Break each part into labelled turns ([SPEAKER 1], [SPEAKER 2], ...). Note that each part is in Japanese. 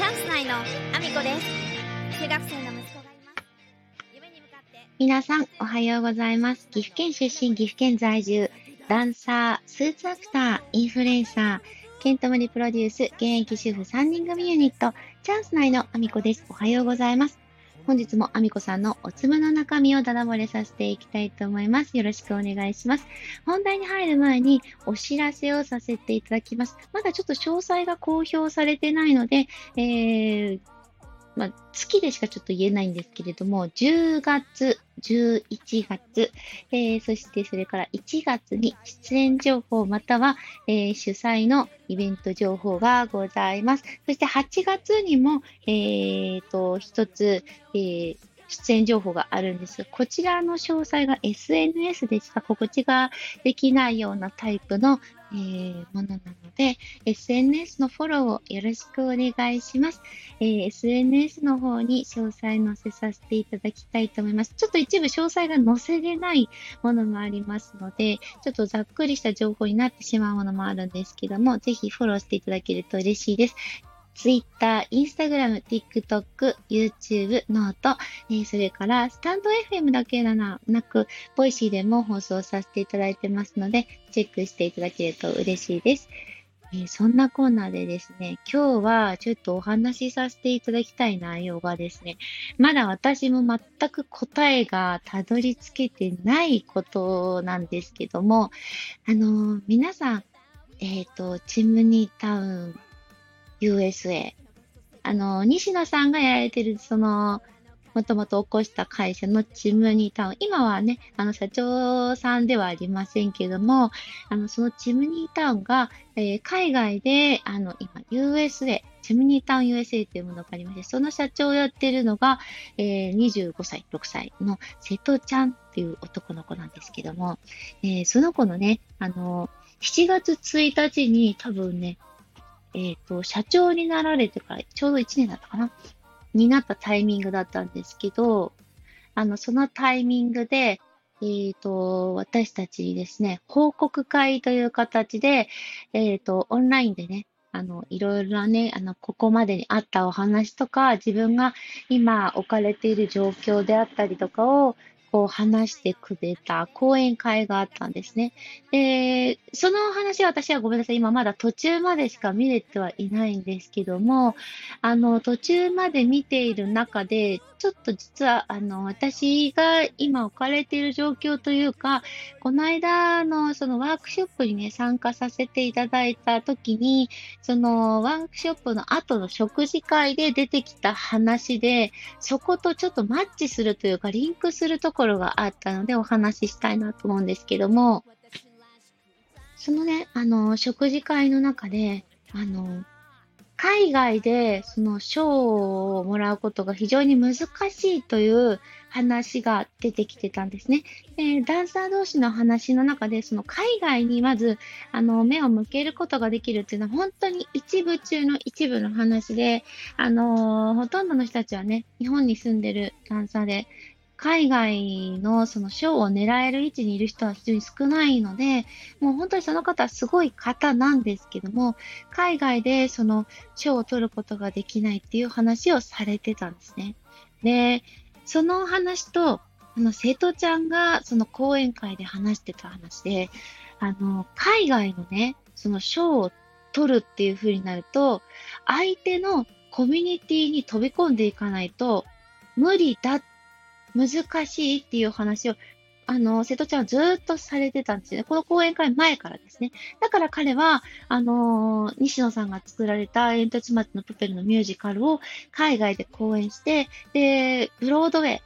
[SPEAKER 1] チャンス内のアミコです中学生の息子がいます夢に向かって
[SPEAKER 2] 皆さん、おはようございます。岐阜県出身、岐阜県在住、ダンサー、スーツアクター、インフルエンサー、ケントムリプロデュース、現役主婦3人組ユニット、チャンス内のアミコです。おはようございます。本日もあみこさんのおつむの中身をダダ漏れさせていきたいと思います。よろしくお願いします。本題に入る前にお知らせをさせていただきます。まだちょっと詳細が公表されてないので、えーまあ、月でしかちょっと言えないんですけれども、10月、11月、えーそしてそれから1月に出演情報または、えー主催のイベント情報がございます。そして8月にも、えーと、一つ、えー出演情報があるんですが、こちらの詳細が SNS でしか告知ができないようなタイプの、えーものなので、SNS のフォローをよろしくお願いします。えー SNS の方に詳細載せさせていただきたいと思います。ちょっと一部詳細が載せれないものもありますので、ちょっとざっくりした情報になってしまうものもあるんですけども、ぜひフォローしていただけると嬉しいです。Twitter、Instagram、TikTok、YouTube、 note、えーそれからスタンド FM だけでなく、ボイシーでも放送させていただいてますので、チェックしていただけると嬉しいです。えーそんなコーナーでですね、今日はちょっとお話しさせていただきたい内容がですね、まだ私も全く答えがたどり着けてないことなんですけども、あのー皆さん、えっ、と、チムニータウン USA、あの西野さんがやられてる、その、もともと起こした会社のチムニータウン、今はね、あの、社長さんではありませんけども、あの、そのチムニータウンが、えー海外で、あの、今、USA、チムニータウン USA というものがありまして、その社長をやってるのが、えー25歳、6歳の瀬戸ちゃんっていう男の子なんですけども、えーその子のね、あの、7月1日に多分ね、えっ、と、社長になられてからちょうど1年だったかな？になったタイミングだったんですけど、あの、そのタイミングで、えっ、と、私たちにですね、報告会という形で、えっ、と、オンラインでね、あの、いろいろなね、あの、ここまでにあったお話とか、自分が今置かれている状況であったりとかを、こう話してくれた講演会があったんですね。で、その話は私はごめんなさい。今まだ途中までしか見れてはいないんですけども、あの、途中まで見ている中で、ちょっと実は、あの、私が今置かれている状況というか、この間のそのワークショップにね、参加させていただいた時に、そのワークショップの後の食事会で出てきた話で、そことちょっとマッチするというか、リンクするとこころがあったのでお話ししたいなと思うんですけども、そのね、あの、食事会の中で、あの、海外でその賞をもらうことが非常に難しいという話が出てきてたんですね。でダンサー同士の話の中で、その海外にまずあの目を向けることができるっていうのは本当に一部中の一部の話で、あのほとんどの人たちはね、日本に住んでるダンサーで、海外のその賞を狙える位置にいる人は非常に少ないので、もう本当にその方はすごい方なんですけども、海外でその賞を取ることができないっていう話をされてたんですね。で、その話と、あの、生徒ちゃんがその講演会で話してた話で、あの、海外のね、その賞を取るっていう風になると、相手のコミュニティに飛び込んでいかないと無理だっ、難しいっていう話をあの、瀬戸ちゃんはずっとされてたんですよね。この講演会前からですね。だから彼は、あの西野さんが作られた煙突町のプペルのミュージカルを海外で公演して、で、ブロードウェイ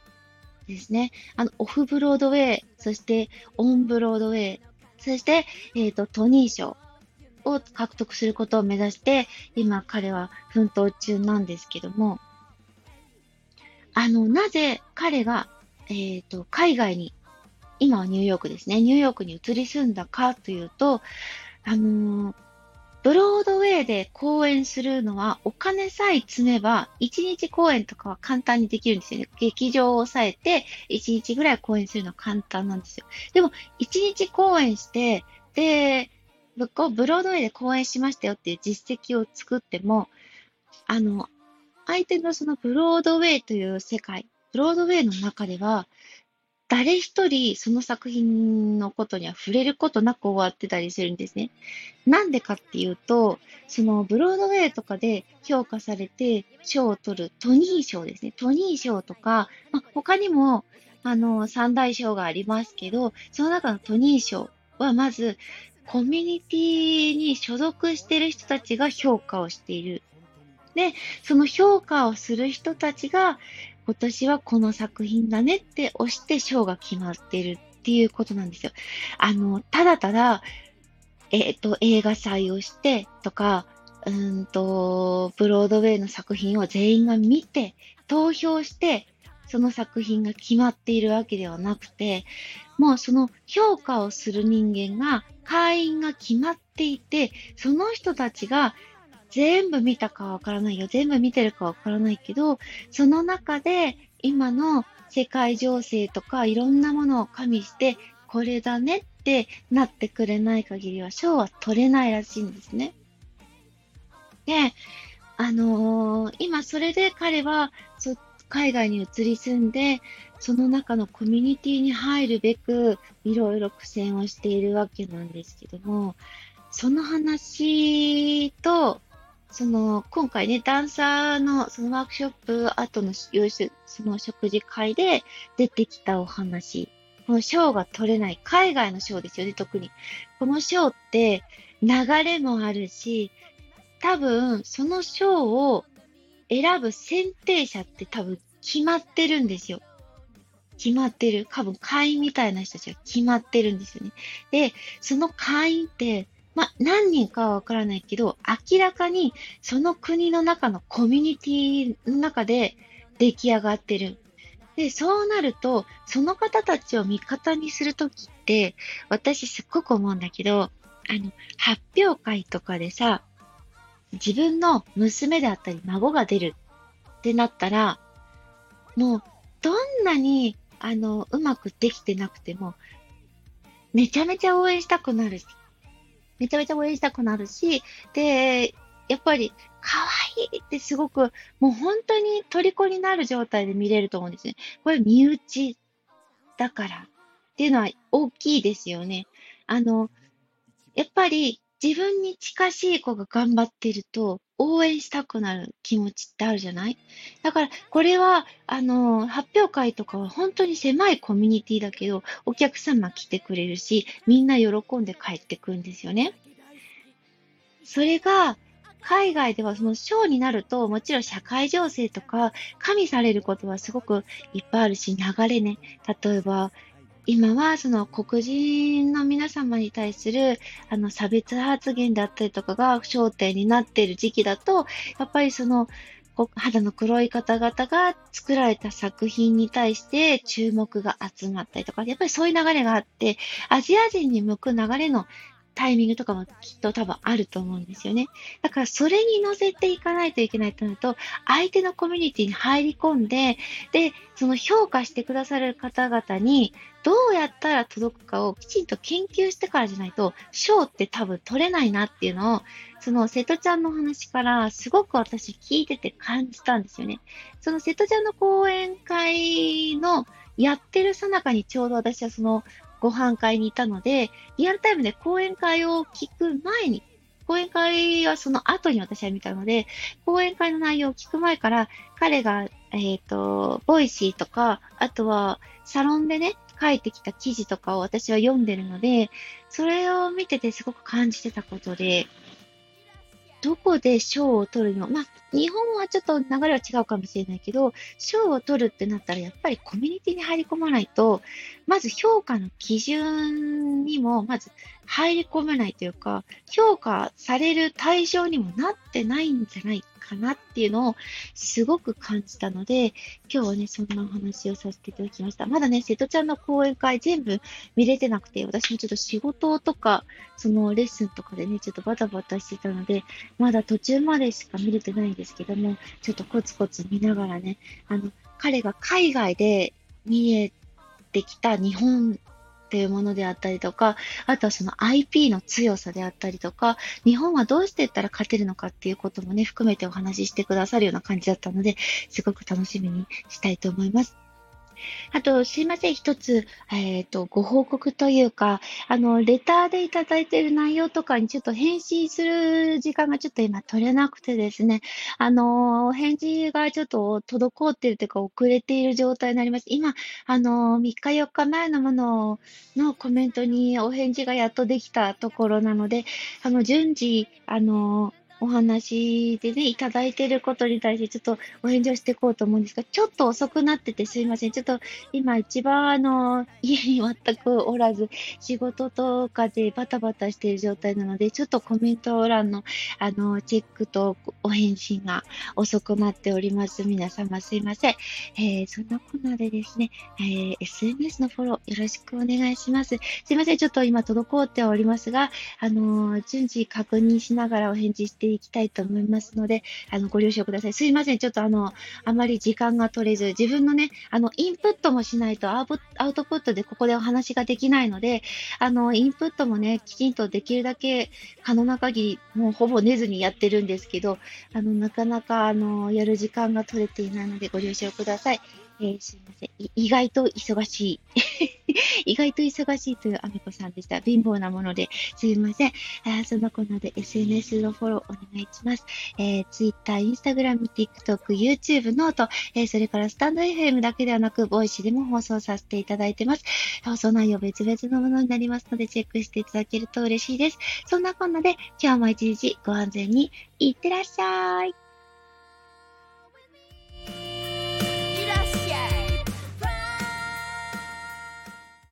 [SPEAKER 2] ですね。あの、オフブロードウェイ、そしてオンブロードウェイ、そして、えっ、と、トニー賞を獲得することを目指して、今彼は奮闘中なんですけども、あの、なぜ彼が、えっ、と、海外に、今はニューヨークですね、ニューヨークに移り住んだかというと、あのーブロードウェイで公演するのはお金さえ積めば、1日公演とかは簡単にできるんですよね。劇場を抑えて、1日ぐらい公演するのは簡単なんですよ。でも、1日公演して、で、ブロードウェイで公演しましたよっていう実績を作っても、あの、相手のそのブロードウェイという世界、ブロードウェイの中では、誰一人その作品のことには触れることなく終わってたりするんですね。なんでかっていうと、そのブロードウェイとかで評価されて賞を取るトニー賞ですね。トニー賞とか、まあ、他にもあの三大賞がありますけど、その中のトニー賞はまずコミュニティに所属している人たちが評価をしている。で、その評価をする人たちが今年はこの作品だねって押して賞が決まってるっていうことなんですよ。あの、ただただ、えっ、ー、と、映画祭をしてとか、うんと、ブロードウェイの作品を全員が見て、投票して、その作品が決まっているわけではなくて、もうその評価をする人間が、会員が決まっていて、その人たちが全部見たかわからないよ。全部見てるかわからないけど、その中で今の世界情勢とかいろんなものを加味して、これだねってなってくれない限りは賞は取れないらしいんですね。で、あのー、今それで彼はそ海外に移り住んで、その中のコミュニティに入るべく、いろいろ苦戦をしているわけなんですけども、その話と、その、今回ね、ダンサーのそのワークショップ後の様子、その食事会で出てきたお話。この賞が取れない、海外の賞ですよね、特に。この賞って流れもあるし、多分、その賞を選ぶ選定者って多分決まってるんですよ。決まってる。多分会員みたいな人たちが決まってるんですよね。で、その会員ってまあ、何人かはわからないけど、明らかにその国の中のコミュニティの中で出来上がってる。で、そうなると、その方たちを味方にするときって、私すっごく思うんだけど、あの、発表会とかでさ、自分の娘であったり孫が出るってなったら、もう、どんなに、あの、うまくできてなくても、めちゃめちゃ応援したくなるめちゃめちゃ応援したくなるし、で、やっぱり、可愛いってすごく、もう本当に虜になる状態で見れると思うんですね。これ身内だからっていうのは大きいですよね。あの、やっぱり自分に近しい子が頑張ってると、応援したくなる気持ちってあるじゃない？だから、これは、あの、発表会とかは本当に狭いコミュニティだけど、お客様来てくれるし、みんな喜んで帰ってくるんですよね。それが、海外ではそのショーになると、もちろん社会情勢とか、加味されることはすごくいっぱいあるし、流れね。例えば、今はその黒人の皆様に対するあの差別発言だったりとかが焦点になっている時期だと、やっぱりその肌の黒い方々が作られた作品に対して注目が集まったりとか、やっぱりそういう流れがあって、アジア人に向く流れのタイミングとかもきっと多分あると思うんですよね。だからそれに乗せていかないといけないとなると、相手のコミュニティに入り込んで、で、その評価してくださる方々にどうやったら届くかをきちんと研究してからじゃないと、賞って多分取れないなっていうのを、そのセトちゃんの話からすごく私聞いてて感じたんですよね。そのセトちゃんの講演会のやってるさなかにちょうど私はそのご飯会にいたので、リアルタイムで講演会を聞く前に、講演会はその後に私は見たので、講演会の内容を聞く前から、彼が、えっ、ー、と、ボイシーとか、あとはサロンでね、書いてきた記事とかを私は読んでるので、それを見ててすごく感じてたことで、どこで賞を取るの？まあ、日本はちょっと流れは違うかもしれないけど、賞を取るってなったらやっぱりコミュニティに入り込まないと、まず評価の基準にもまず入り込めないというか、評価される対象にもなってないんじゃないかなっていうのをすごく感じたので、今日はね、そんなお話をさせていただきました。まだね、瀬戸ちゃんの講演会全部見れてなくて、私もちょっと仕事とか、そのレッスンとかでね、ちょっとバタバタしてたので、まだ途中までしか見れてないんですけども、ちょっとコツコツ見ながらね、あの、彼が海外で見えてきた日本っていうものであったりとか、あとはその IP の強さであったりとか、日本はどうしていったら勝てるのかっていうこともね、含めてお話ししてくださるような感じだったので、すごく楽しみにしたいと思います。あと、すいません、一つ、えっ、ー、と、ご報告というか、あの、レターでいただいている内容とかにちょっと返信する時間がちょっと今取れなくてですね、あの、返事がちょっと滞っているというか遅れている状態になります。今、あの、3日4日前のもののコメントにお返事がやっとできたところなので、あの、順次、あの、お話でね、いただいてることに対してちょっとお返事をしていこうと思うんですが、ちょっと遅くなっててすいません。ちょっと今一番あの、家に全くおらず、仕事とかでバタバタしている状態なので、ちょっとコメント欄のあの、チェックとお返信が遅くなっております。皆様すいません。えー、そんなこんなでですね、えー、SNS のフォローよろしくお願いします。すいません。ちょっと今滞っておりますが、あの、順次確認しながらお返事してていきたいと思いますので、あの、ご了承ください。すいません。ちょっとあの、あまり時間が取れず、自分のね、あの、インプットもしないとアウトプットでここでお話ができないので、あの、インプットもね、きちんとできるだけ可能な限り、もうほぼ寝ずにやってるんですけど、あの、なかなか、あの、やる時間が取れていないのでご了承ください。えー、すいません。意外と忙しい。意外と忙しいというあみこさんでした。貧乏なもので、すいません。あそのコーナーで SNS のフォローお願いします。えー、Twitter、Instagram、TikTok、YouTube、 note、えー、それからスタンド FM だけではなく、ボイシーでも放送させていただいてます。放送内容別々のものになりますので、チェックしていただけると嬉しいです。そんなこんなで、今日も一日ご安全にいってらっしゃい。